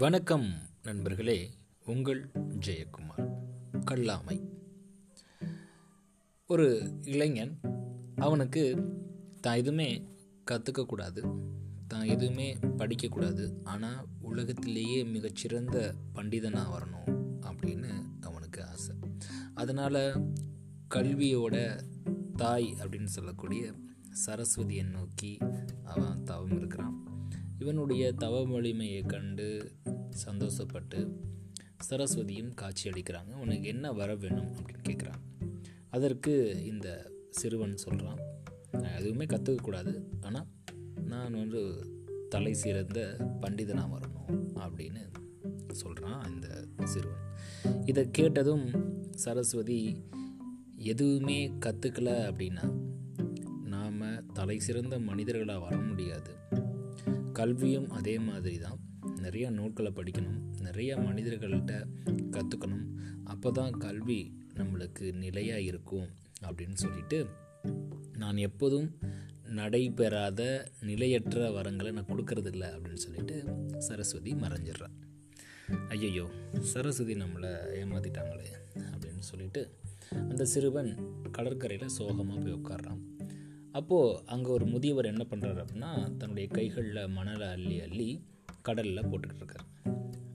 வணக்கம் நண்பர்களே உங்கள் ஜெயக்குமார் கல்லாமை. ஒரு இளைஞன் அவனுக்கு தான் எதுவுமே கற்றுக்கக்கூடாது தான் எதுவுமே படிக்கக்கூடாது ஆனால் உலகத்திலேயே மிகச்சிறந்த பண்டிதனாக வரணும் அப்படின்னு அவனுக்கு ஆசை. அதனால் கல்வியோட தாய் அப்படின்னு சொல்லக்கூடிய சரஸ்வதியை நோக்கி அவன் தவம் இருக்கிறான். இவனுடைய தவ வலிமையை கண்டு சந்தோஷப்பட்டு சரஸ்வதியும் காட்சி அளிக்கிறாங்க. உனக்கு என்ன வர வேணும் அப்படின்னு கேட்குறாங்க அதற்கு இந்த சிறுவன் சொல்கிறான் நான் எதுவுமே கற்றுக்கக்கூடாது ஆனால் நான் வந்து தலை சிறந்த பண்டிதனாக வரணும் அப்படின்னு சொல்கிறான் இந்த சிறுவன். இதை கேட்டதும் சரஸ்வதி எதுவுமே கற்றுக்கல அப்படின்னா நாம் தலை சிறந்த மனிதர்களாக வர முடியாது. கல்வியும் அதே மாதிரி தான் நிறைய நூல்களை படிக்கணும் நிறைய மனிதர்கள்ட்ட கற்றுக்கணும் அப்போ தான் கல்வி நம்மளுக்கு நிலையாக இருக்கும் அப்படின்னு சொல்லிட்டு நான் எப்போதும் நடைபெறாத நிலையற்ற வரங்களை நான் கொடுக்கறதில்ல அப்படின்னு சொல்லிட்டு சரஸ்வதி மறைஞ்சிடுறேன் ஐயையோ சரஸ்வதி நம்மளை ஏமாற்றிட்டாங்களே அப்படின்னு சொல்லிட்டு அந்த சிறுவன் கடற்கரையில் சோகமாக போய் உட்காடுறான் அப்போது அங்கே ஒரு முதியவர் என்ன பண்ணுறாரு அப்படின்னா தன்னுடைய கைகளில் மணலை அள்ளி அள்ளி கடலில் போட்டுக்கிட்டு இருக்கார்.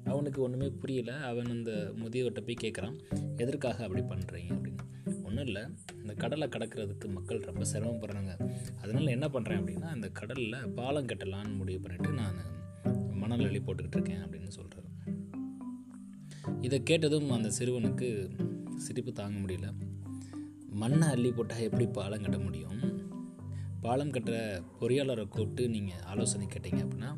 அவனுக்கு ஒன்றுமே புரியல. அவன் அந்த முதியவர்கிட்ட போய் கேட்குறான் எதற்காக அப்படி பண்ணுறீங்க அப்படின்னு. ஒன்றும் இல்லை. இந்த கடலை கடக்கிறதுக்கு மக்கள் ரொம்ப சிரமப்படுறாங்க அதனால் என்ன பண்ணுறேன் அப்படின்னா இந்த கடலில் பாலம் கட்டலான்னு முடிவு பண்ணிவிட்டு நான் மணல் அள்ளி போட்டுக்கிட்டு இருக்கேன் அப்படின்னு சொல்கிறார் இதை கேட்டதும் அந்த சிறுவனுக்கு சிரிப்பு தாங்க முடியல. மண்ணை அள்ளி போட்டால் எப்படி பாலம் கட்ட முடியும்? பாலம் கட்டுற பொறியாளரை கூப்பிட்டு நீங்கள் ஆலோசனை கேட்டீங்க அப்படின்னா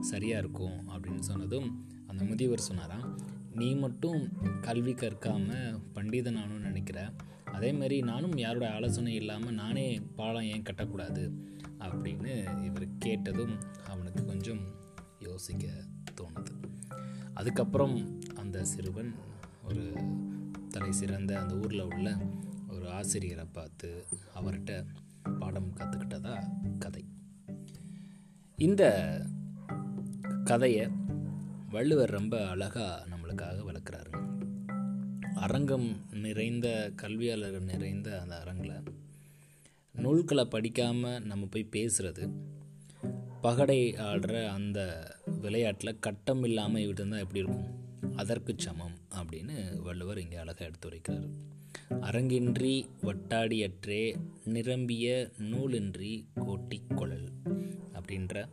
சரியாக இருக்கும் அப்படின்னு சொன்னதும் அந்த முதியவர் சொன்னாராம் நீ மட்டும் கல்வி கற்காமல் பண்டிதனானும் நினைக்கிற. அதே மாதிரி நானும் யாரோட ஆலோசனை இல்லாமல் நானே பாலம் ஏன் கட்டக்கூடாது? அப்படின்னு இவர் கேட்டதும் அவனுக்கு கொஞ்சம் யோசிக்க தோணுது. அதுக்கப்புறம் அந்த சிறுவன் ஒரு தலை சிறந்த அந்த ஊரில் உள்ள ஒரு ஆசிரியரை பார்த்து அவர்கிட்ட பாடம் கற்றுக்கிட்டதா கதை. இந்த கதையை வள்ளுவர் ரொம்ப அழகாக நம்மளுக்காக வளர்க்குறாரு அரங்கம் நிறைந்த கல்வியாளர்கள் நிறைந்த அந்த அரங்கில் நூல்களை படிக்காமல் நம்ம போய் பேசுகிறது பகடை ஆடுற அந்த விளையாட்டில் கட்டம் இல்லாமல் இருந்தால் எப்படி இருக்கும்? அதற்கு சமம் அப்படின்னு வள்ளுவர் இங்கே அழகாக எடுத்து வைக்கிறார் அரங்கின்றி வட்டாடியற்றே நிரம்பிய நூலின்றி கோட்டிக்கொழல் அப்படின்ற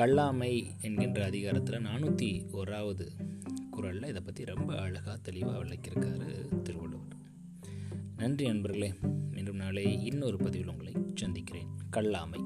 கல்லாமை என்கின்ற அதிகாரத்தில் நானூற்றி ஓராவது குரலில் இதை பற்றி ரொம்ப அழகாக தெளிவாக விளக்கியிருக்காரு திருவள்ளுவர். நன்றி நண்பர்களே. மீண்டும் நாளை இன்னொரு பதிவில் உங்களை சந்திக்கிறேன். கல்லாமை.